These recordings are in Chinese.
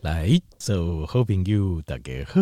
来，做好朋友，大家好，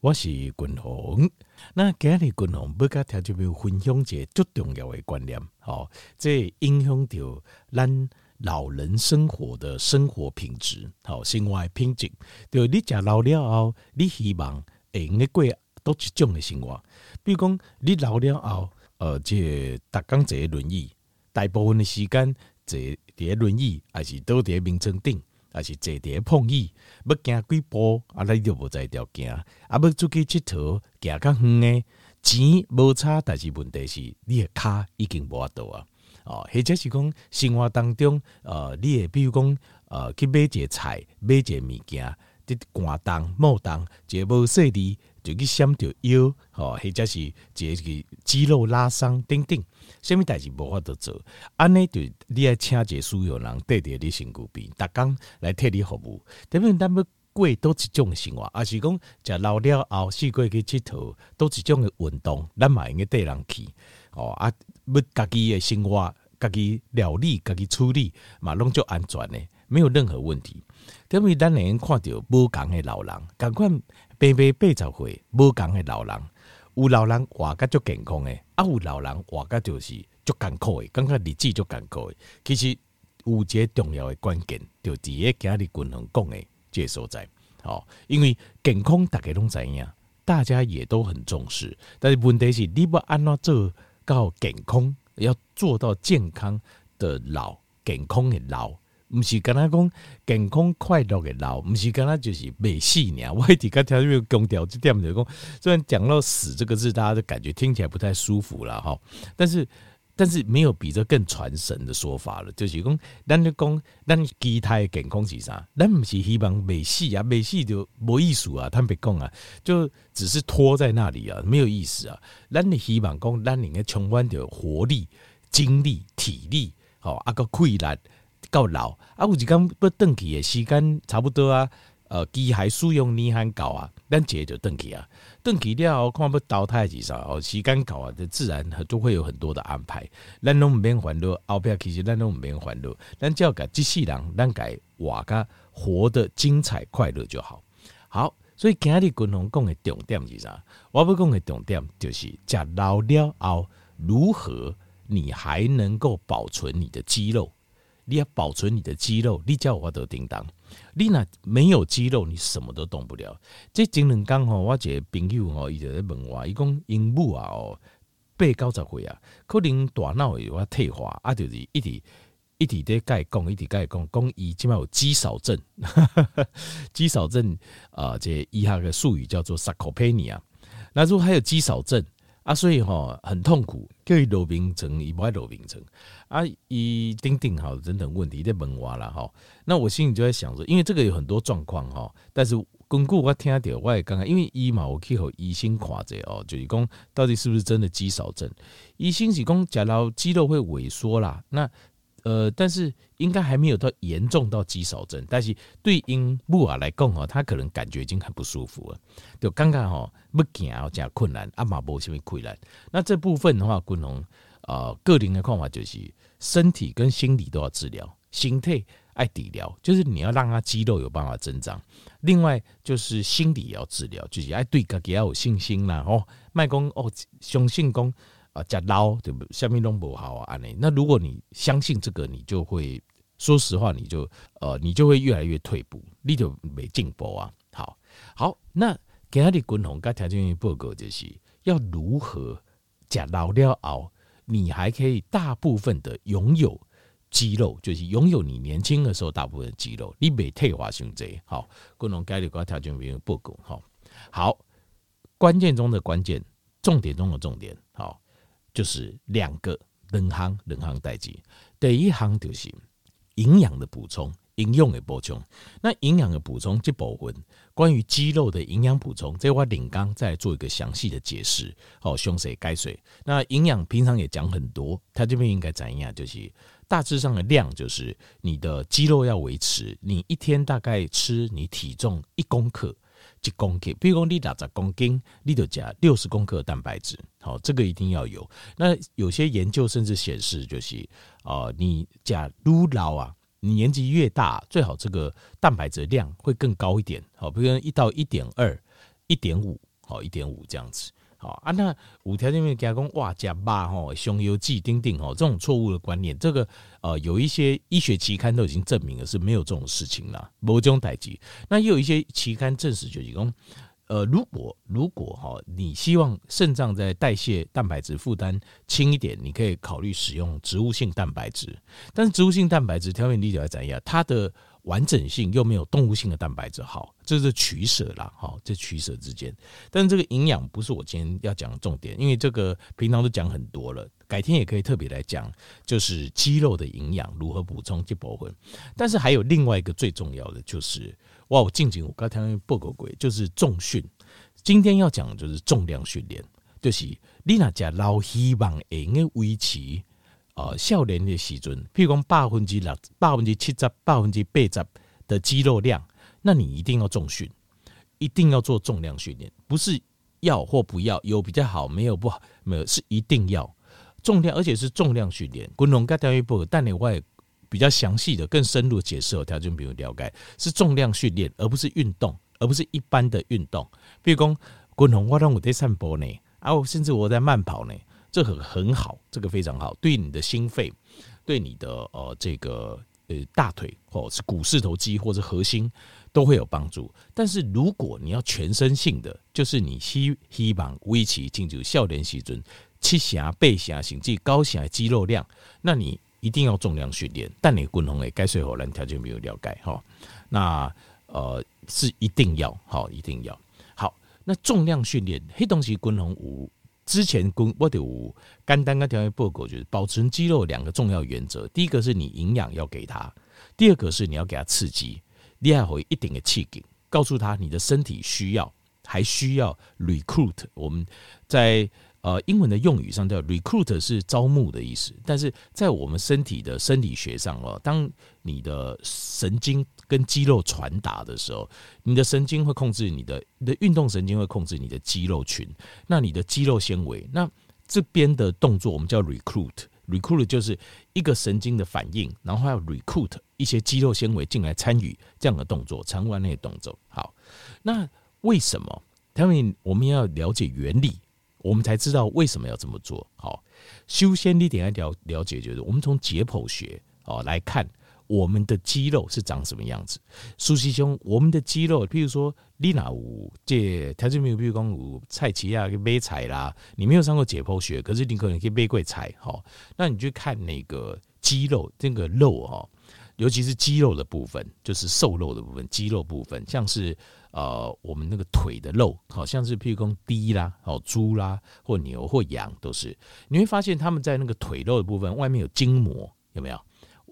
我是君鸿。那今日君鸿要甲听众朋友分享一个最重要的观念，吼，这影响到咱老人生活的生活品质，吼，生活品质。就你食老了后，你希望会用过多一种的生活？比如讲，你老了后，呃，这逐工坐轮椅，大部分的时间坐伫轮椅，还是倒伫眠床顶。还是坐伫碰椅，要行几步，啊，你就无在条行，啊，要出去佚佗，行较远诶，钱无差，但是问题是，你诶骹已经无法度啊，哦，或者是讲生活当中，呃，你诶比如讲，呃，去买一个菜，买一个物件，伫寒冻、冒冻，一个无细腻，就去闪着腰，吼，或者是一个肌肉拉伤，等等。啥物代志无法度做，安尼就你爱请一个需要人带伫你身躯边，逐工来替你服务。特别咱要过多一种生活，还是讲食老了后，四过去佚佗，多一种诶运动，咱嘛应该带人去。哦啊，要家己诶生活，家己料理，家己处理，嘛拢足安全诶，没有任何问题。因为咱能看到无共诶老人，共款平平八十岁无共诶老人。有老人活甲足健康诶，啊有老人活甲就是足艰苦诶，感觉日子足艰苦诶。其实有一个重要诶关键，就伫个今日均衡讲诶这个所在。哦，因为健康大家拢知影，大家也都很重视。但是问题是，你要安怎做到健康，要做到健康的老，健康的老。毋是跟他讲健康快乐的老，毋是跟他就是未死呢。我一直甲听这个强调这点就讲，虽然讲到死这个字，大家都感觉听起来不太舒服了哈。但是，但是没有比这更传神的说法了。就是讲，咱就讲，咱机体健康是啥？咱毋是希望未死啊，未死就无意思啊。坦白讲啊，就只是拖在那里啊，没有意思啊。咱的希望讲，咱应该充满着活力、精力、体力，好啊个快乐。够老啊！有一天要转去的时间差不多啊。呃，机械使用年限到啊，咱这就转去啊。转去了后，看要淘汰几少哦，时间到啊，就自然就会有很多的安排。咱拢毋免烦恼，后边其实咱拢毋免烦恼，咱只要甲机器人，咱改活甲活得精彩快乐就好。好，所以今日君鸿讲的重点是啥？我要讲的重点就是，食老了后，如何你还能够保存你的肌肉？你要保存你的肌肉，你叫我得叮当。你那没有肌肉，你什么都动不了。这前两天吼，我一个朋友吼，伊就在问我，伊讲因母啊哦，八九十岁啊，可能大脑有啊退化啊，就是一直一直在改讲，一直改讲，讲伊即摆有肌少症，肌少症啊，这医学的术语叫做 sarcopenia。那如果还有肌少症啊，所以吼很痛苦，叫伊落眠床，伊不爱落眠床。啊，伊定定好等等问题在问我啦哈。那我心里就在想着，因为这个有很多状况哈。但是根据我听到，我也刚刚因为伊嘛，我可以和医生看者哦，就是讲到底是不是真的肌少症？医生是讲假如肌肉会萎缩啦，那呃，但是应该还没有到严重到肌少症。但是对婴母啊来讲哦，他可能感觉已经很不舒服了，就刚刚哦不行啊，加困难啊嘛，无什么困难。那这部分的话，君鸿啊，个人的看法就是。身体跟心理都要治疗，心态爱底疗，就是你要让他肌肉有办法增长。另外就是心理也要治疗，就是爱对自己要有信心啦。哦，卖公哦，相信公啊，假捞对不？下面弄不好啊，那如果你相信这个，你就会说实话，你就呃，你就会越来越退步，你就没进步啊。好，好，那今日君鸿甲条件报告就是要如何假捞了后。你还可以大部分的拥有肌肉，就是拥有你年轻的时候大部分的肌肉，你没退化性这好，各种概率高条件没有报告好，好，关键中的关键，重点中的重点，好，就是两个两行两行代志，第一行就是营养的补充。营养的补充，那营养的补充这部分，关于肌肉的营养补充，这块领刚再做一个详细的解释。好，胸水、钙水，那营养平常也讲很多，它这边应该怎样？就是大致上的量，就是你的肌肉要维持，你一天大概吃你体重一公克，一公斤，比如说你打十公斤，你就加六十公克蛋白质。好，这个一定要有。那有些研究甚至显示，就是啊，你假如老啊。你年纪越大，最好这个蛋白质量会更高一点，好，比如一到一点二、一点五，好，一点五这样子，好啊。那五条件面加工哇加八吼，胸油剂丁丁吼，这种错误的观念，这个呃有一些医学期刊都已经证明了是没有这种事情啦，某种代志。那也有一些期刊证实就是讲。呃，如果如果哈，你希望肾脏在代谢蛋白质负担轻一点，你可以考虑使用植物性蛋白质。但是植物性蛋白质，条件理解来讲，它的完整性又没有动物性的蛋白质好，这是取舍啦，哈，这取舍之间。但这个营养不是我今天要讲的重点，因为这个平常都讲很多了，改天也可以特别来讲，就是肌肉的营养如何补充这部分。但是还有另外一个最重要的就是。哇！我静静，我刚才报告过，就是重训。今天要讲的就是重量训练，就是你那家老希望会维持呃，少年的时阵，譬如讲百分之六、百分之七十、百分之八十的肌肉量，那你一定要重训，一定要做重量训练，不是要或不要，有比较好，没有不好，没有是一定要重量，而且是重量训练。滚龙跟条一步，但你外。比较详细的、更深入的解释和条件，比如了解是重量训练，而不是运动，而不是一般的运动。比如讲，滚龙我让我在散步呢，啊，甚至我在慢跑呢，这很很好，这个非常好，对你的心肺，对你的呃这个呃大腿或是股四头肌或者核心都会有帮助。但是如果你要全身性的，就是你希希望维持进入少年时阵七成八成甚至高成的肌肉量，那你。一定要重量训练，但你滚红诶，该睡好人条件没有了解哈。那呃是一定要好，一定要好。那重量训练黑东西滚红五之前公我的五肝胆跟条件报告就是保存肌肉两个重要原则，第一个是你营养要给他，第二个是你要给他刺激，第二回一定的刺激，告诉他你的身体需要，还需要 recruit 我们在。呃，英文的用语上叫 recruit 是招募的意思，但是在我们身体的生理学上哦，当你的神经跟肌肉传达的时候，你的神经会控制你的，你的运动神经会控制你的肌肉群，那你的肌肉纤维，那这边的动作我们叫 recruit，recruit 就是一个神经的反应，然后还要 recruit 一些肌肉纤维进来参与这样的动作，参与那些动作。好，那为什么？他们我们要了解原理。我们才知道为什么要这么做。好，修仙你点要了了解，就是我们从解剖学哦来看，我们的肌肉是长什么样子。苏西兄，我们的肌肉，譬如说，你那有这条件没有？比如讲有菜奇啊，买菜啦，你没有上过解剖学，可是你可能可以买过菜。好，那你去看那个肌肉，这个肉哈，尤其是肌肉的部分，就是瘦肉的部分，肌肉部分，像是。呃，我们那个腿的肉，好像是譬如说鸡啦，哦猪啦，或牛或羊都是。你会发现他们在那个腿肉的部分，外面有筋膜，有没有？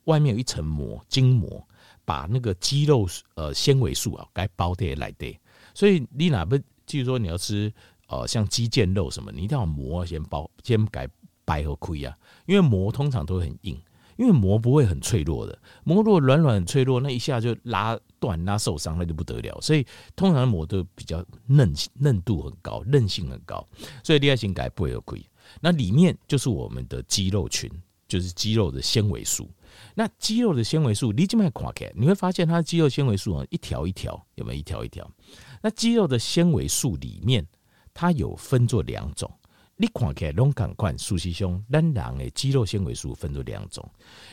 外面有一层膜，筋膜把那个肌肉呃纤维素啊，该包的来的。所以你哪不，就是说你要吃呃像肌腱肉什么，你一定要膜先包，先改掰和亏啊，因为膜通常都很硬。因为膜不会很脆弱的，膜如果软软脆弱，那一下就拉断、拉受伤，那就不得了。所以通常膜都比较嫩，嫩度很高，韧性很高。所以第二型改不会有亏。那里面就是我们的肌肉群，就是肌肉的纤维素。那肌肉的纤维素，你这么看起来，你会发现它的肌肉纤维素啊，一条一条，有没有一条一条？那肌肉的纤维素里面，它有分作两种。你看起来拢同款，事实上，咱人的肌肉纤维素分作两种，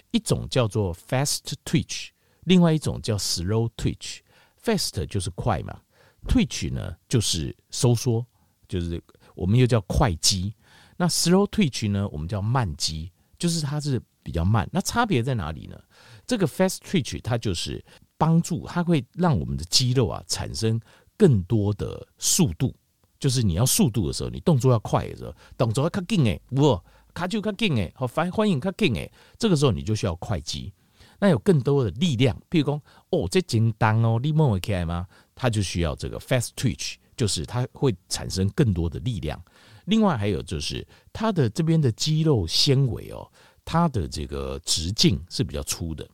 一种叫做 fast twitch，另外一种叫 slow twitch。fast 就是快嘛，twitch 呢就是收缩，就是我们又叫快肌。那 slow twitch 呢，我们叫慢肌，就是它是比较慢。那差别在哪里呢？这个 fast twitch 它就是帮助，它会让我们的肌肉啊产生更多的速度。就是你要速度的时候，你动作要快的时候，动作要卡紧诶，不，卡就卡紧诶，好欢欢迎卡紧诶，这个时候你就需要快肌，那有更多的力量，譬如说哦，这简单哦，你摸会起来吗？它就需要这个 fast twitch，就是它会产生更多的力量。另外还有就是它的这边的肌肉纤维哦，它的这个直径是比较粗的，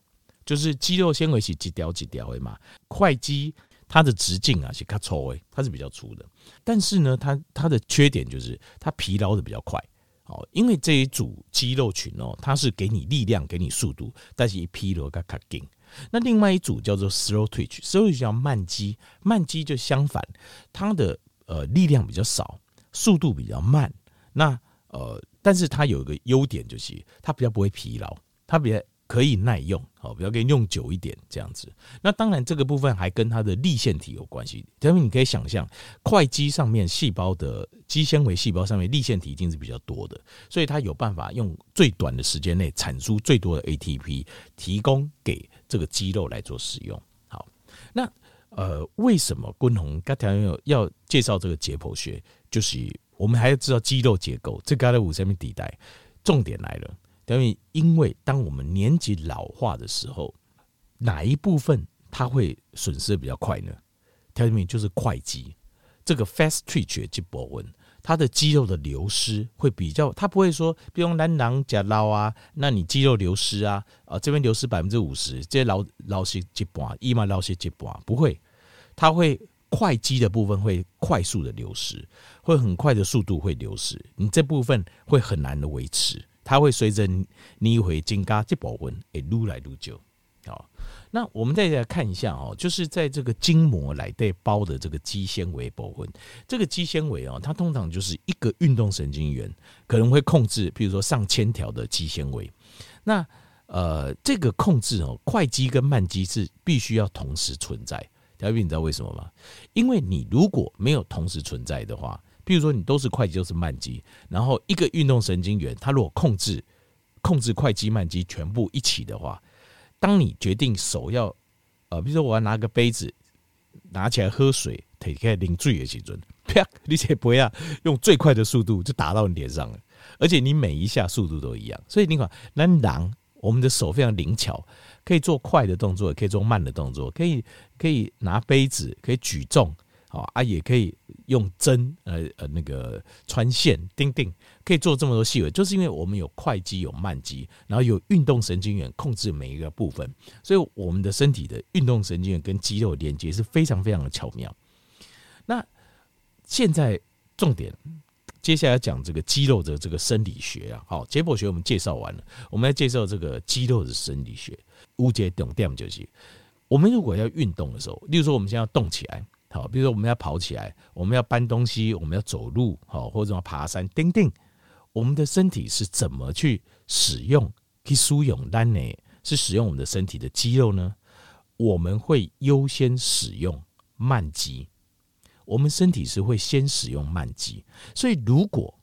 就是肌肉纤维是几条几条的嘛，快肌。它的直径啊是较粗诶，它是比较粗的，但是呢，它它的缺点就是它疲劳的比较快，好，因为这一组肌肉群哦，它是给你力量，给你速度，但是一疲劳跟卡紧。那另外一组叫做 slow twitch，slow 叫慢肌，慢肌就相反，它的呃力量比较少，速度比较慢。那呃，但是它有一个优点就是它比较不会疲劳，它比较。可以耐用，好，比较可以用久一点这样子。那当然，这个部分还跟它的粒线体有关系。因为你可以想象，块肌上面细胞的肌纤维细胞上面粒线体一定是比较多的，所以它有办法用最短的时间内产出最多的 ATP，提供给这个肌肉来做使用。好，那呃，为什么昆宏刚才要要介绍这个解剖学？就是我们还要知道肌肉结构，这个在五下面地带，重点来了。因为，因为当我们年纪老化的时候，哪一部分它会损失比较快呢？条件就是快肌，这个 fast twitch 肌波纹，它的肌肉的流失会比较，它不会说，比如蓝囊加捞啊，那你肌肉流失啊，啊这边流失百分之五十，这老老些一半，一嘛老些一半，不会，它会快肌的部分会快速的流失，会很快的速度会流失，你这部分会很难的维持。它会随着你回增加这部分，诶，撸来撸久。好，那我们再来看一下哦，就是在这个筋膜来带包的这个肌纤维部分，这个肌纤维哦，它通常就是一个运动神经元可能会控制，比如说上千条的肌纤维。那呃，这个控制哦，快肌跟慢肌是必须要同时存在。小斌，你知道为什么吗？因为你如果没有同时存在的话。比如说，你都是快肌，都是慢肌，然后一个运动神经元，它如果控制控制快肌、慢肌全部一起的话，当你决定手要呃，比如说我要拿个杯子拿起来喝水，它可以淋醉的时阵，啪，你且不要，用最快的速度就打到你脸上了，而且你每一下速度都一样，所以你看，那狼，我们的手非常灵巧，可以做快的动作，也可以做慢的动作，可以可以拿杯子，可以举重。好啊，也可以用针，呃呃，那个穿线、钉钉，可以做这么多细微，就是因为我们有快肌、有慢肌，然后有运动神经元控制每一个部分，所以我们的身体的运动神经元跟肌肉连接是非常非常的巧妙。那现在重点，接下来讲这个肌肉的这个生理学啊，好，解剖学我们介绍完了，我们来介绍这个肌肉的生理学。无解懂点就是，我们如果要运动的时候，例如说我们现在要动起来。好，比如说我们要跑起来，我们要搬东西，我们要走路，好，或者要爬山，叮叮，我们的身体是怎么去使用？去使用单呢？是使用我们的身体的肌肉呢？我们会优先使用慢肌，我们身体是会先使用慢肌。所以如果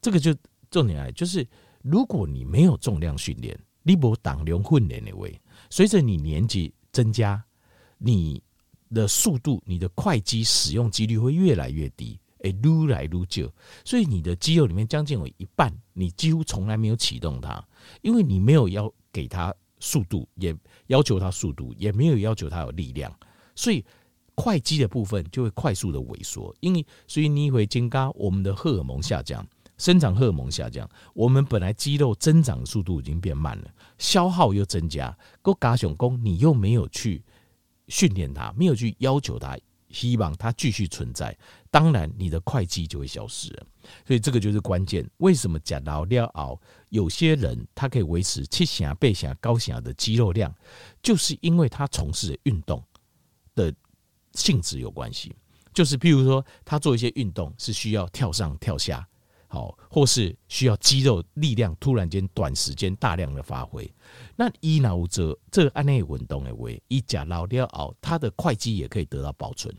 这个就重点来，就是如果你没有重量训练，你不当量训练的位，随着你年纪增加，你。的速度，你的快肌使用几率会越来越低，哎，撸来撸就，所以你的肌肉里面将近有一半，你几乎从来没有启动它，因为你没有要给它速度，也要求它速度，也没有要求它有力量，所以快肌的部分就会快速的萎缩，因为所以你会增加我们的荷尔蒙下降，生长荷尔蒙下降，我们本来肌肉增长速度已经变慢了，消耗又增加，够加雄功，你又没有去。训练它，没有去要求它，希望它继续存在。当然，你的快肌就会消失了。所以这个就是关键。为什么讲到料熬？有些人他可以维持七下、八下、高下的肌肉量，就是因为他从事的运动的性质有关系。就是譬如说，他做一些运动是需要跳上跳下。好，或是需要肌肉力量突然间短时间大量的发挥，那一脑则这个按内运动的为一甲老料熬，它的快肌也可以得到保存。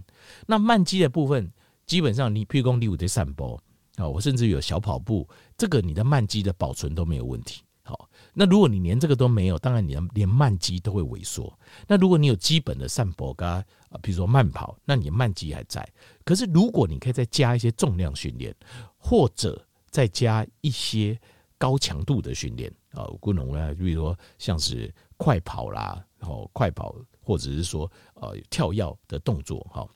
那慢肌的部分，基本上你譬如讲你有在散步啊，我甚至有小跑步，这个你的慢肌的保存都没有问题。好，那如果你连这个都没有，当然你的连慢肌都会萎缩。那如果你有基本的散步啊，比如说慢跑，那你慢肌还在。可是如果你可以再加一些重量训练，或者再加一些高强度的训练啊，功能呢，比如说像是快跑啦，然后快跑，或者是说呃跳跃的动作，哈，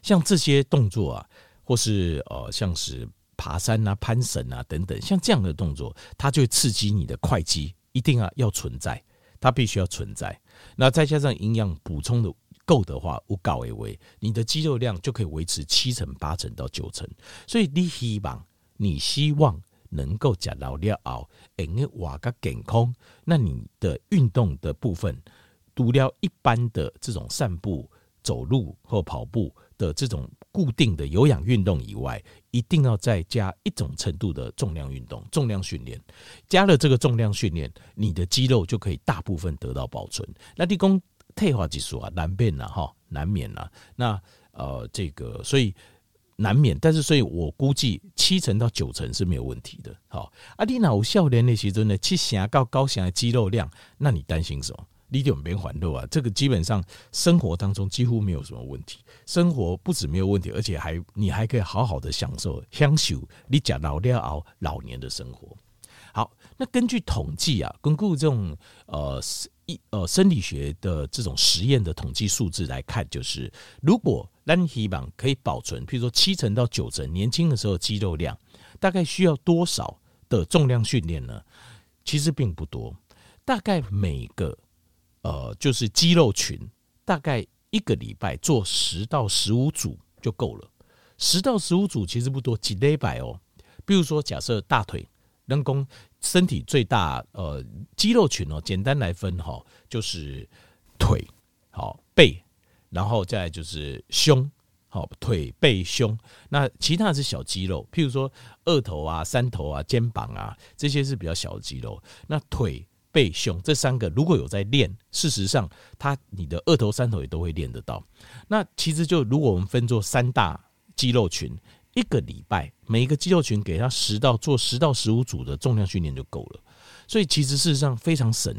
像这些动作啊，或是呃像是爬山啊、攀绳啊等等，像这样的动作，它就会刺激你的快肌，一定要要存在，它必须要存在。那再加上营养补充的够的话，无搞为为，你的肌肉量就可以维持七成、八成到九成。所以你希望。你希望能够吃老了后，能够活个健康，那你的运动的部分，除了一般的这种散步、走路或跑步的这种固定的有氧运动以外，一定要再加一种程度的重量运动、重量训练。加了这个重量训练，你的肌肉就可以大部分得到保存。那你讲退化技术啊，难免了哈，难免了。那呃，这个所以。难免，但是所以我估计七成到九成是没有问题的。好，啊，你脑笑脸那些真的去想高高想的肌肉量，那你担心什么？你就没还肉啊！这个基本上生活当中几乎没有什么问题，生活不止没有问题，而且还你还可以好好的享受享受你讲老了熬老年的生活。好，那根据统计啊，根据这种呃呃生理学的这种实验的统计数字来看，就是如果咱希望可以保存，譬如说七成到九成年轻的时候肌肉量，大概需要多少的重量训练呢？其实并不多，大概每个呃就是肌肉群，大概一个礼拜做十到十五组就够了。十到十五组其实不多，几礼拜哦。比如说假设大腿。人工身体最大呃肌肉群哦，简单来分哈，就是腿好背，然后再就是胸好腿背胸，那其他是小肌肉，譬如说二头啊、三头啊、肩膀啊这些是比较小的肌肉。那腿背胸这三个如果有在练，事实上它你的二头三头也都会练得到。那其实就如果我们分作三大肌肉群。一个礼拜，每一个肌肉群给他十到做十到十五组的重量训练就够了，所以其实事实上非常省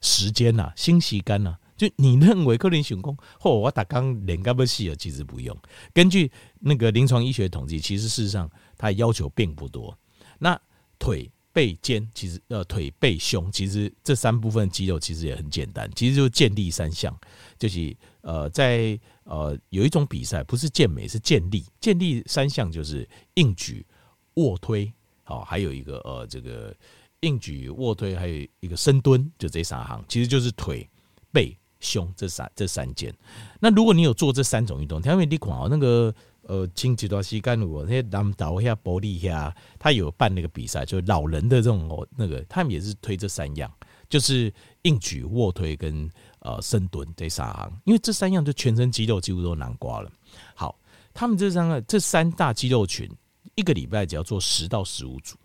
时间呐，心息肝呐。就你认为个人选功，或我打刚练干不细了，其实不用。根据那个临床医学统计，其实事实上它要求并不多。那腿。背肩其实呃腿背胸其实这三部分肌肉其实也很简单，其实就是健力三项，就是呃在呃有一种比赛不是健美是健力，健力三项就是硬举、卧推，好，还有一个呃这个硬举、卧推，还有一个深蹲，就这三行，其实就是腿背胸这三这三件。那如果你有做这三种运动，因为你看哦那个。呃，前几段时间我那些南岛下伯利下，他有办那个比赛，就是老人的这种哦，那个他们也是推这三样，就是硬举、卧推跟呃深蹲这三项，因为这三样就全身肌肉几乎都囊括了。好，他们这三个这三大肌肉群，一个礼拜只要做十到十五组，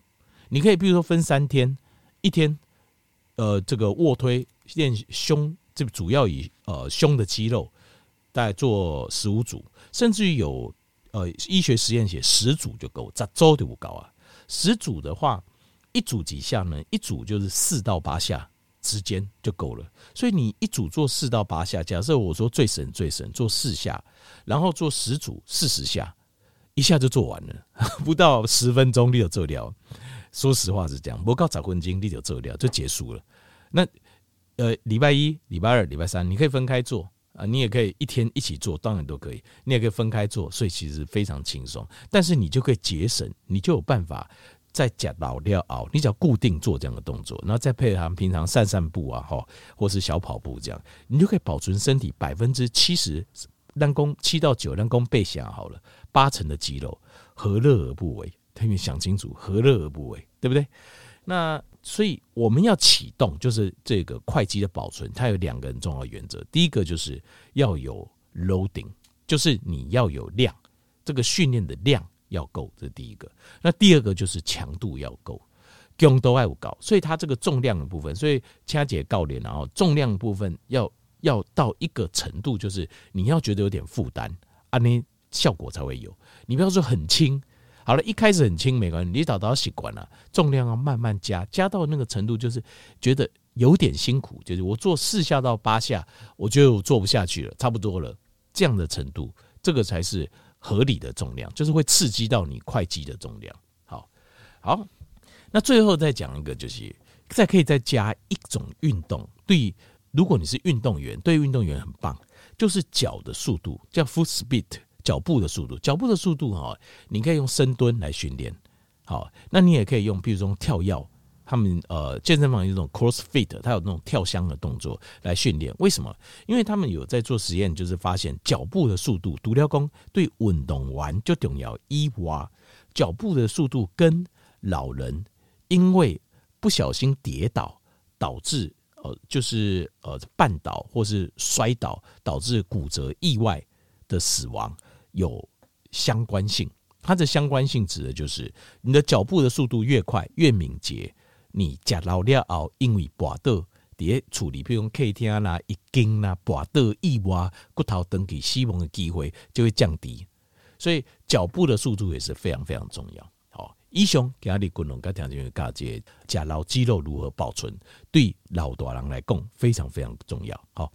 你可以比如说分三天，一天呃这个卧推练胸，这主要以呃胸的肌肉，大概做十五组，甚至于有。呃，医学实验写十组就够，咋周都不高啊。十组的话，一组几下呢？一组就是四到八下之间就够了。所以你一组做四到八下，假设我说最省最省做四下，然后做十组四十下，一下就做完了，不到十分钟你就做掉。说实话是这样，不到十分钟你就做掉就结束了。那呃，礼拜一、礼拜二、礼拜三你可以分开做。啊，你也可以一天一起做，当然都可以。你也可以分开做，所以其实非常轻松。但是你就可以节省，你就有办法在假老料熬。你只要固定做这样的动作，然后再配合他们平常散散步啊，哈，或是小跑步这样，你就可以保存身体百分之七十，单攻七到九单攻背想好了，八成的肌肉，何乐而不为？特别想清楚，何乐而不为？对不对？那。所以我们要启动，就是这个快肌的保存，它有两个很重要原则。第一个就是要有 loading，就是你要有量，这个训练的量要够，这是第一个。那第二个就是强度要够，强度要高。所以它这个重量的部分，所以掐姐告练，然后重量部分要要到一个程度，就是你要觉得有点负担，啊，你效果才会有。你不要说很轻。好了，一开始很轻没关系，你找到习惯了，重量要慢慢加，加到那个程度就是觉得有点辛苦，就是我做四下到八下，我觉得我做不下去了，差不多了，这样的程度，这个才是合理的重量，就是会刺激到你快肌的重量。好，好，那最后再讲一个，就是再可以再加一种运动，对，如果你是运动员，对运动员很棒，就是脚的速度，叫 foot speed。脚步的速度，脚步的速度哈，你可以用深蹲来训练，好，那你也可以用，比如说跳跃，他们呃健身房有一种 CrossFit，它有那种跳箱的动作来训练。为什么？因为他们有在做实验，就是发现脚步的速度，独条工对运动完就重要。一哇，脚步的速度跟老人因为不小心跌倒导致呃，就是呃绊倒或是摔倒导致骨折意外的死亡有相关性。它的相关性指的就是你的脚步的速度越快越敏捷，你食老了后因为摔倒在处理，比如讲客厅啦、一惊啦、摔倒意外骨头断去死亡的机会就会降低。所以脚步的速度也是非常非常重要。好，以上今日滚龙跟听众讲解，食老肌肉如何保存，对老大人来讲非常非常重要。好。